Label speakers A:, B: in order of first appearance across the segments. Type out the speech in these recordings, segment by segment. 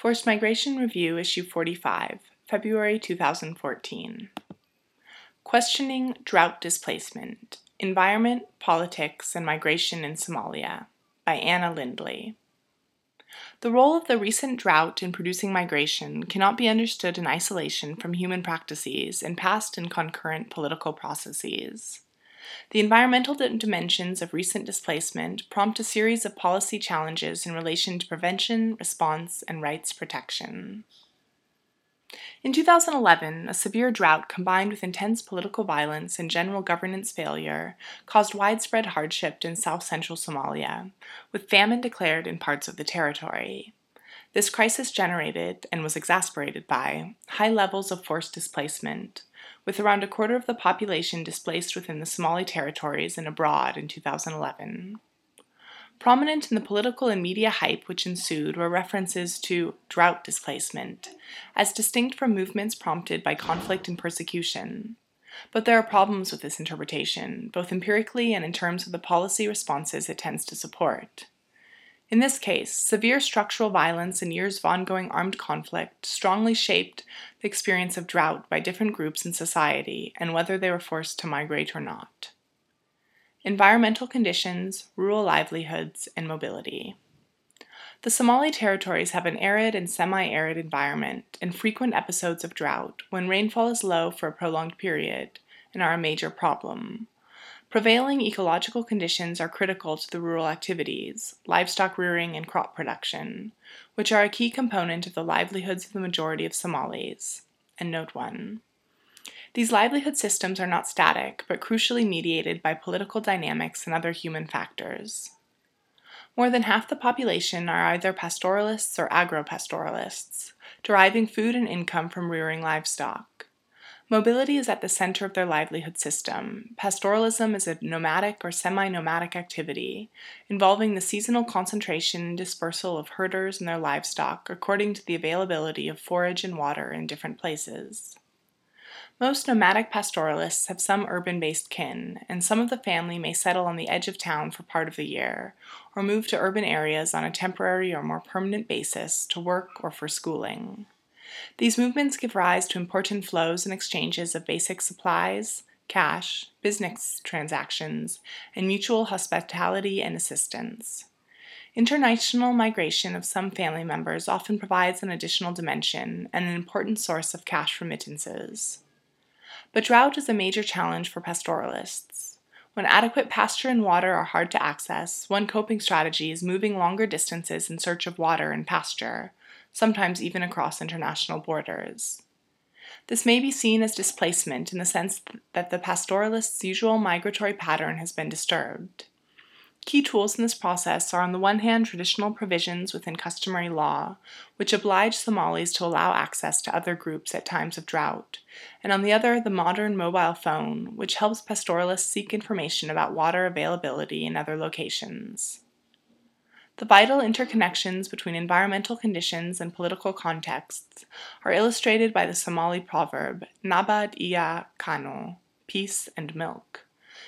A: Forced Migration Review, Issue 45, February 2014. Questioning Drought Displacement Environment, Politics, and Migration in Somalia by Anna Lindley. The role of the recent drought in producing migration cannot be understood in isolation from human practices and past and concurrent political processes. The environmental dimensions of recent displacement prompt a series of policy challenges in relation to prevention, response, and rights protection. In 2011, a severe drought combined with intense political violence and general governance failure caused widespread hardship in south central Somalia, with famine declared in parts of the territory. This crisis generated, and was exasperated by, high levels of forced displacement, with around a quarter of the population displaced within the Somali territories and abroad in 2011. Prominent in the political and media hype which ensued were references to drought displacement, as distinct from movements prompted by conflict and persecution. But there are problems with this interpretation, both empirically and in terms of the policy responses it tends to support. In this case, severe structural violence and years of ongoing armed conflict strongly shaped the experience of drought by different groups in society and whether they were forced to migrate or not. Environmental conditions, rural livelihoods, and mobility. The Somali territories have an arid and semi arid environment and frequent episodes of drought when rainfall is low for a prolonged period and are a major problem. Prevailing ecological conditions are critical to the rural activities, livestock rearing and crop production, which are a key component of the livelihoods of the majority of Somalis. And note 1. These livelihood systems are not static, but crucially mediated by political dynamics and other human factors. More than half the population are either pastoralists or agro-pastoralists, deriving food and income from rearing livestock. Mobility is at the center of their livelihood system. Pastoralism is a nomadic or semi nomadic activity involving the seasonal concentration and dispersal of herders and their livestock according to the availability of forage and water in different places. Most nomadic pastoralists have some urban based kin, and some of the family may settle on the edge of town for part of the year, or move to urban areas on a temporary or more permanent basis to work or for schooling. These movements give rise to important flows and exchanges of basic supplies, cash, business transactions, and mutual hospitality and assistance. International migration of some family members often provides an additional dimension and an important source of cash remittances. But drought is a major challenge for pastoralists. When adequate pasture and water are hard to access, one coping strategy is moving longer distances in search of water and pasture, sometimes even across international borders. This may be seen as displacement in the sense that the pastoralist's usual migratory pattern has been disturbed. Key tools in this process are on the one hand traditional provisions within customary law, which oblige Somalis to allow access to other groups at times of drought, and on the other the modern mobile phone, which helps pastoralists seek information about water availability in other locations. The vital interconnections between environmental conditions and political contexts are illustrated by the Somali proverb, Nabad iyo caano, peace and milk,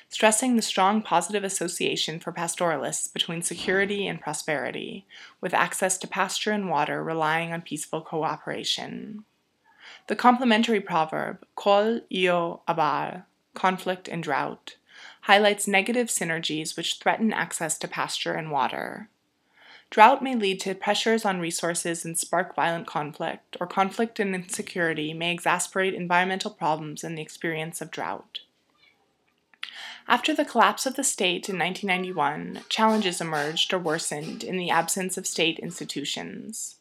A: stressing the strong positive association for pastoralists between security and prosperity, with access to pasture and water relying on peaceful cooperation. The complementary proverb, Col iyo abaar, conflict and drought, highlights negative synergies which threaten access to pasture and water. Drought may lead to pressures on resources and spark violent conflict, or conflict and insecurity may exasperate environmental problems in the experience of drought. After the collapse of the state in 1991, challenges emerged or worsened in the absence of state institutions.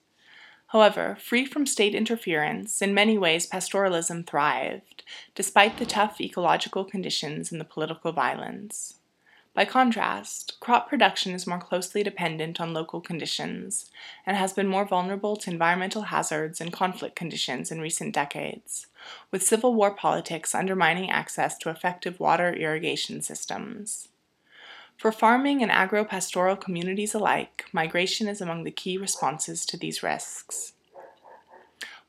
A: However, free from state interference, in many ways pastoralism thrived, despite the tough ecological conditions and the political violence. By contrast, crop production is more closely dependent on local conditions and has been more vulnerable to environmental hazards and conflict conditions in recent decades, with civil war politics undermining access to effective water irrigation systems. For farming and agro pastoral communities alike, migration is among the key responses to these risks.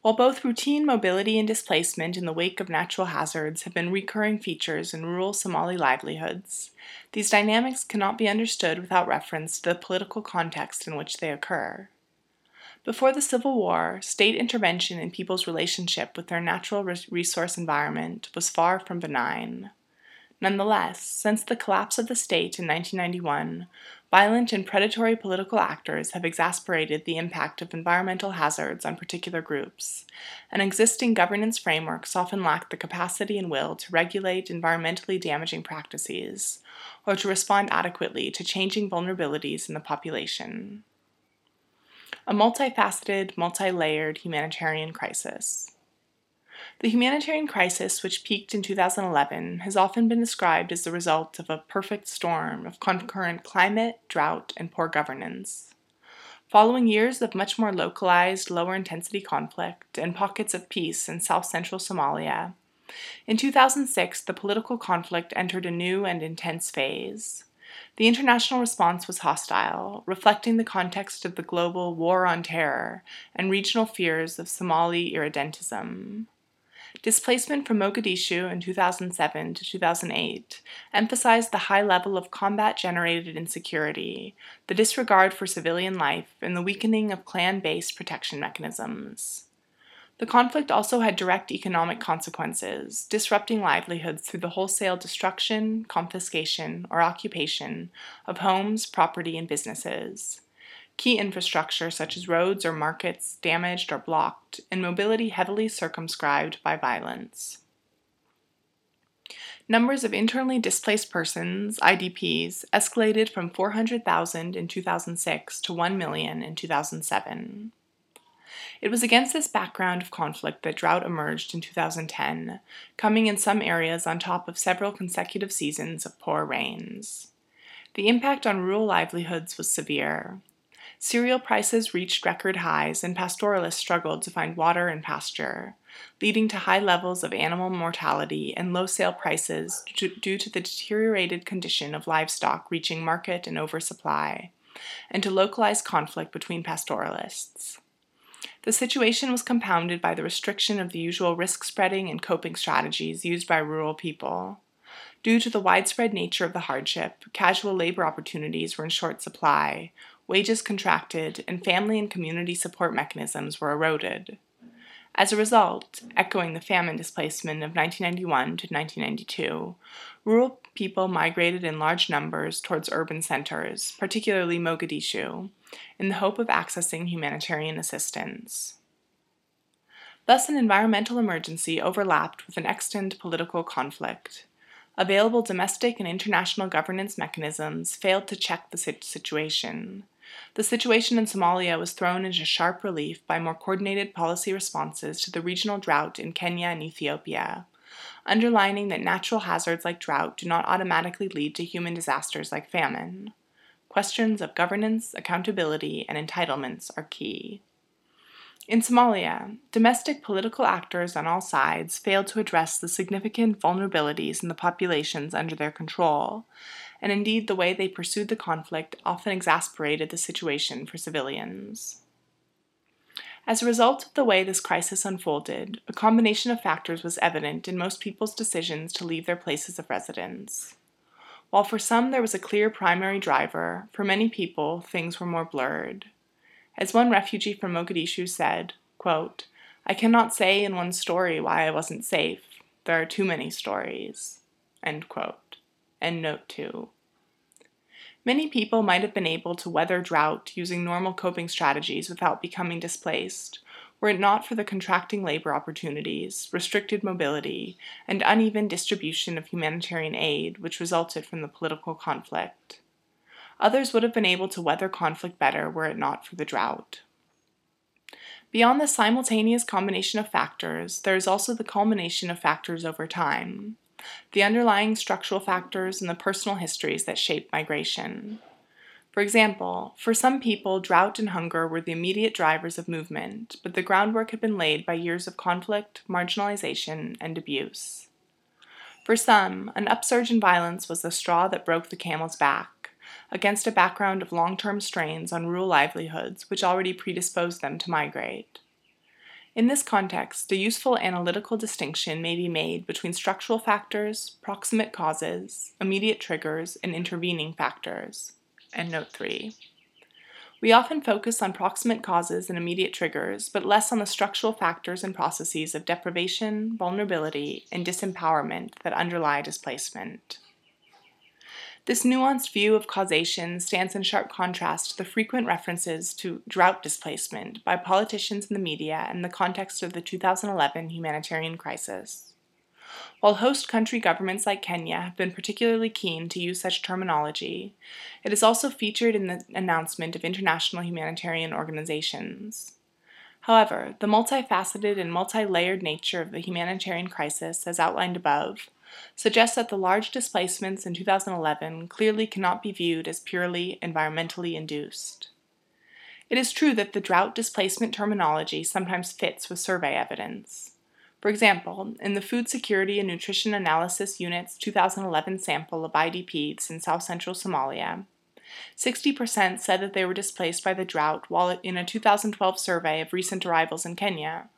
A: While both routine mobility and displacement in the wake of natural hazards have been recurring features in rural Somali livelihoods, these dynamics cannot be understood without reference to the political context in which they occur. Before the Civil War, state intervention in people's relationship with their natural resource environment was far from benign. Nonetheless, since the collapse of the state in 1991, violent and predatory political actors have exasperated the impact of environmental hazards on particular groups, and existing governance frameworks often lack the capacity and will to regulate environmentally damaging practices or to respond adequately to changing vulnerabilities in the population. A multifaceted, multi layered humanitarian crisis. The humanitarian crisis, which peaked in 2011, has often been described as the result of a perfect storm of concurrent climate, drought, and poor governance. Following years of much more localized, lower intensity conflict and pockets of peace in south central Somalia, in 2006 the political conflict entered a new and intense phase. The international response was hostile, reflecting the context of the global war on terror and regional fears of Somali irredentism. Displacement from Mogadishu in 2007 to 2008 emphasized the high level of combat generated insecurity, the disregard for civilian life, and the weakening of clan based protection mechanisms. The conflict also had direct economic consequences, disrupting livelihoods through the wholesale destruction, confiscation, or occupation of homes, property, and businesses key infrastructure such as roads or markets damaged or blocked, and mobility heavily circumscribed by violence. Numbers of internally displaced persons, IDPs, escalated from 400,000 in 2006 to 1 million in 2007. It was against this background of conflict that drought emerged in 2010, coming in some areas on top of several consecutive seasons of poor rains. The impact on rural livelihoods was severe. Cereal prices reached record highs, and pastoralists struggled to find water and pasture, leading to high levels of animal mortality and low sale prices due to the deteriorated condition of livestock reaching market and oversupply, and to localized conflict between pastoralists. The situation was compounded by the restriction of the usual risk spreading and coping strategies used by rural people. Due to the widespread nature of the hardship, casual labor opportunities were in short supply, wages contracted, and family and community support mechanisms were eroded. As a result, echoing the famine displacement of 1991 to 1992, rural people migrated in large numbers towards urban centers, particularly Mogadishu, in the hope of accessing humanitarian assistance. Thus, an environmental emergency overlapped with an extant political conflict. Available domestic and international governance mechanisms failed to check the situation. The situation in Somalia was thrown into sharp relief by more coordinated policy responses to the regional drought in Kenya and Ethiopia, underlining that natural hazards like drought do not automatically lead to human disasters like famine. Questions of governance, accountability, and entitlements are key. In Somalia, domestic political actors on all sides failed to address the significant vulnerabilities in the populations under their control, and indeed the way they pursued the conflict often exasperated the situation for civilians. As a result of the way this crisis unfolded, a combination of factors was evident in most people's decisions to leave their places of residence. While for some there was a clear primary driver, for many people things were more blurred. As one refugee from Mogadishu said, quote, I cannot say in one story why I wasn't safe. There are too many stories. End quote. End note 2. Many people might have been able to weather drought using normal coping strategies without becoming displaced, were it not for the contracting labor opportunities, restricted mobility, and uneven distribution of humanitarian aid which resulted from the political conflict. Others would have been able to weather conflict better were it not for the drought. Beyond the simultaneous combination of factors, there is also the culmination of factors over time, the underlying structural factors and the personal histories that shape migration. For example, for some people, drought and hunger were the immediate drivers of movement, but the groundwork had been laid by years of conflict, marginalization, and abuse. For some, an upsurge in violence was the straw that broke the camel's back, against a background of long term strains on rural livelihoods which already predisposed them to migrate. In this context, a useful analytical distinction may be made between structural factors, proximate causes, immediate triggers, and intervening factors. And note 3. We often focus on proximate causes and immediate triggers, but less on the structural factors and processes of deprivation, vulnerability, and disempowerment that underlie displacement. This nuanced view of causation stands in sharp contrast to the frequent references to drought displacement by politicians in the media in the context of the 2011 humanitarian crisis. While host country governments like Kenya have been particularly keen to use such terminology, it is also featured in the announcement of international humanitarian organizations. However, the multifaceted and multi layered nature of the humanitarian crisis, as outlined above, suggests that the large displacements in 2011 clearly cannot be viewed as purely environmentally induced. It is true that the drought displacement terminology sometimes fits with survey evidence. For example, in the Food Security and Nutrition Analysis Unit's 2011 sample of IDPs in south central Somalia, 60% said that they were displaced by the drought, while in a 2012 survey of recent arrivals in Kenya,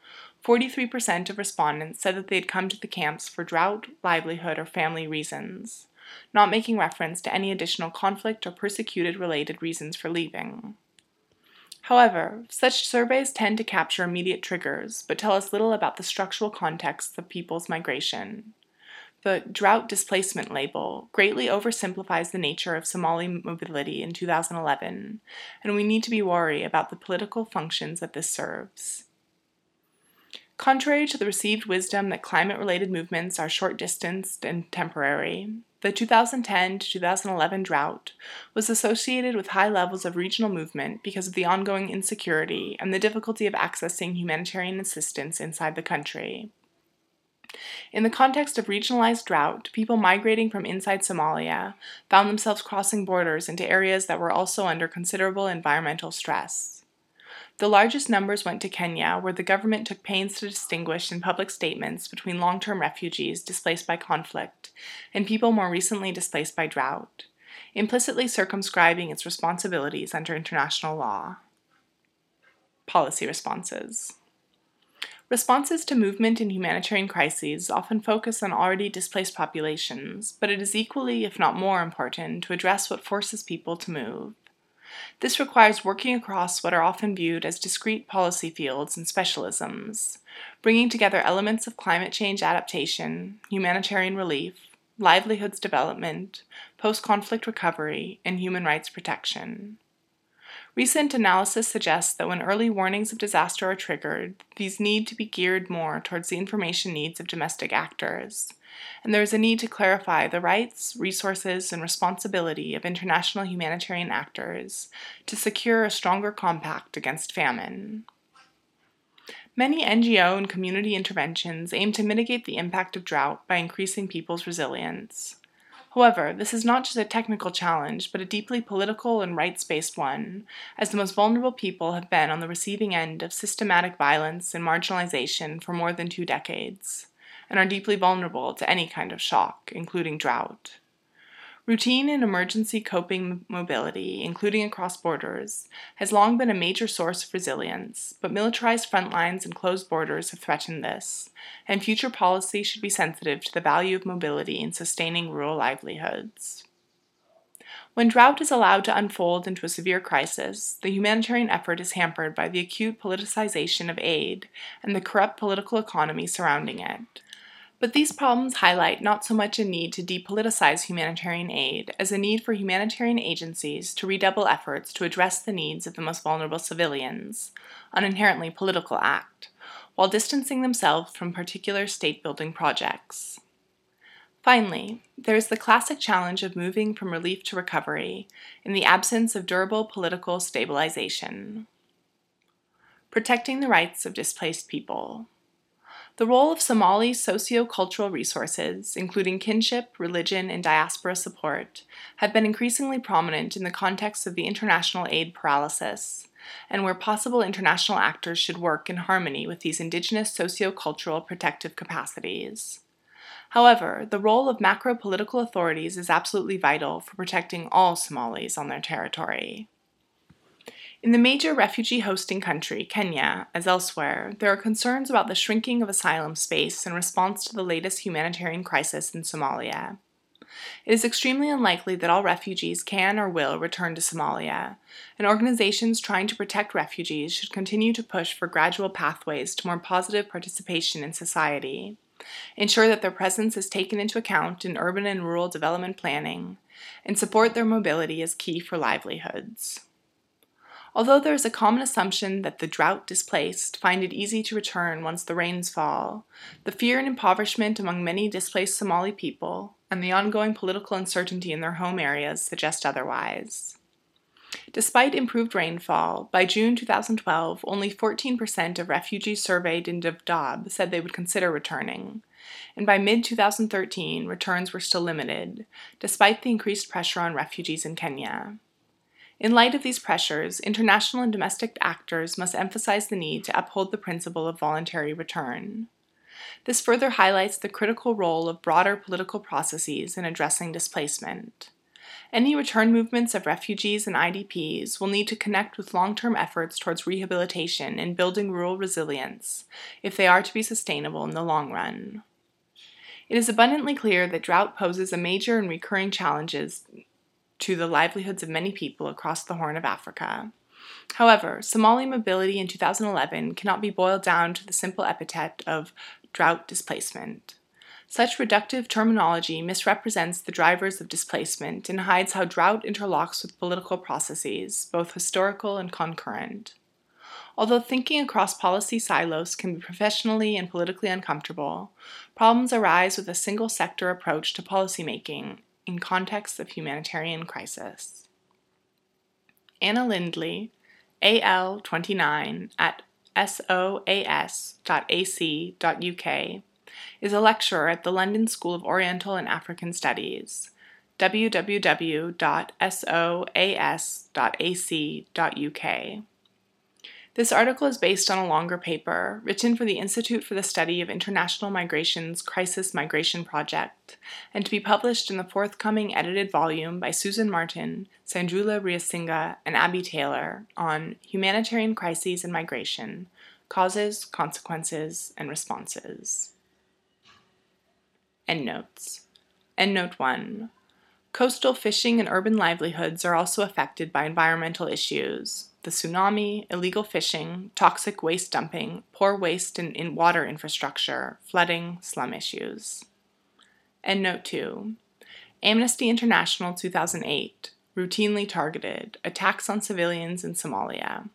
A: 43% of respondents said that they had come to the camps for drought, livelihood, or family reasons, not making reference to any additional conflict or persecuted related reasons for leaving. However, such surveys tend to capture immediate triggers, but tell us little about the structural context of people's migration. The drought displacement label greatly oversimplifies the nature of Somali mobility in 2011, and we need to be wary about the political functions that this serves. Contrary to the received wisdom that climate related movements are short distanced and temporary, the 2010 to 2011 drought was associated with high levels of regional movement because of the ongoing insecurity and the difficulty of accessing humanitarian assistance inside the country. In the context of regionalized drought, people migrating from inside Somalia found themselves crossing borders into areas that were also under considerable environmental stress. The largest numbers went to Kenya, where the government took pains to distinguish in public statements between long term refugees displaced by conflict and people more recently displaced by drought, implicitly circumscribing its responsibilities under international law. Policy responses. Responses to movement in humanitarian crises often focus on already displaced populations, but it is equally, if not more, important to address what forces people to move. This requires working across what are often viewed as discrete policy fields and specialisms, bringing together elements of climate change adaptation, humanitarian relief, livelihoods development, post conflict recovery, and human rights protection. Recent analysis suggests that when early warnings of disaster are triggered, these need to be geared more towards the information needs of domestic actors, and there is a need to clarify the rights, resources, and responsibility of international humanitarian actors to secure a stronger compact against famine. Many NGO and community interventions aim to mitigate the impact of drought by increasing people's resilience. However, this is not just a technical challenge, but a deeply political and rights based one, as the most vulnerable people have been on the receiving end of systematic violence and marginalization for more than two decades and are deeply vulnerable to any kind of shock, including drought. Routine and emergency coping mobility, including across borders, has long been a major source of resilience, but militarized front lines and closed borders have threatened this, and future policy should be sensitive to the value of mobility in sustaining rural livelihoods. When drought is allowed to unfold into a severe crisis, the humanitarian effort is hampered by the acute politicization of aid and the corrupt political economy surrounding it. But these problems highlight not so much a need to depoliticize humanitarian aid as a need for humanitarian agencies to redouble efforts to address the needs of the most vulnerable civilians, an inherently political act, while distancing themselves from particular state building projects. Finally, there is the classic challenge of moving from relief to recovery in the absence of durable political stabilization. Protecting the rights of displaced people. The role of Somali socio-cultural resources, including kinship, religion, and diaspora support, have been increasingly prominent in the context of the international aid paralysis, and where possible international actors should work in harmony with these indigenous socio-cultural protective capacities. However, the role of macro political authorities is absolutely vital for protecting all Somalis on their territory. In the major refugee hosting country, Kenya, as elsewhere, there are concerns about the shrinking of asylum space in response to the latest humanitarian crisis in Somalia. It is extremely unlikely that all refugees can or will return to Somalia, and organizations trying to protect refugees should continue to push for gradual pathways to more positive participation in society, ensure that their presence is taken into account in urban and rural development planning, and support their mobility as key for livelihoods. Although there is a common assumption that the drought displaced find it easy to return once the rains fall, the fear and impoverishment among many displaced Somali people and the ongoing political uncertainty in their home areas suggest otherwise. Despite improved rainfall, by June 2012, only 14% of refugees surveyed in Dadaab said they would consider returning, and by mid 2013, returns were still limited, despite the increased pressure on refugees in Kenya. In light of these pressures, international and domestic actors must emphasize the need to uphold the principle of voluntary return. This further highlights the critical role of broader political processes in addressing displacement. Any return movements of refugees and IDPs will need to connect with long term efforts towards rehabilitation and building rural resilience if they are to be sustainable in the long run. It is abundantly clear that drought poses a major and recurring challenges to the livelihoods of many people across the Horn of Africa. However, Somali mobility in 2011 cannot be boiled down to the simple epithet of drought displacement. Such reductive terminology misrepresents the drivers of displacement and hides how drought interlocks with political processes, both historical and concurrent. Although thinking across policy silos can be professionally and politically uncomfortable, problems arise with a single sector approach to policymaking in contexts of humanitarian crisis. Anna Lindley, AL29 at soas.ac.uk, is a lecturer at the London School of Oriental and African Studies. www.soas.ac.uk. This article is based on a longer paper written for the Institute for the Study of International Migration's Crisis Migration Project, and to be published in the forthcoming edited volume by Susan Martin, Sanjula Weerasinghe, and Abbie Taylor on Humanitarian Crises and Migration Causes, Consequences, and Responses. Endnotes. Endnote 1. Coastal fishing and urban livelihoods are also affected by environmental issues the tsunami, illegal fishing, toxic waste dumping, poor waste and in water infrastructure, flooding, slum issues. Endnote 2. Amnesty International 2008 Routinely Targeted Attacks on Civilians in Somalia.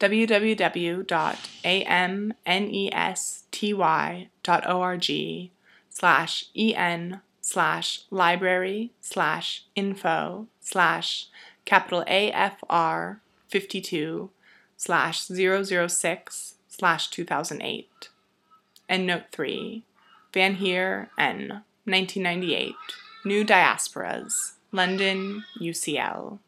A: www.amnesty.org slash en slash library slash info slash capital AFR 52 slash 006 slash 2008. Endnote 3. Van Hear N. 1998. New Diasporas. London, UCL.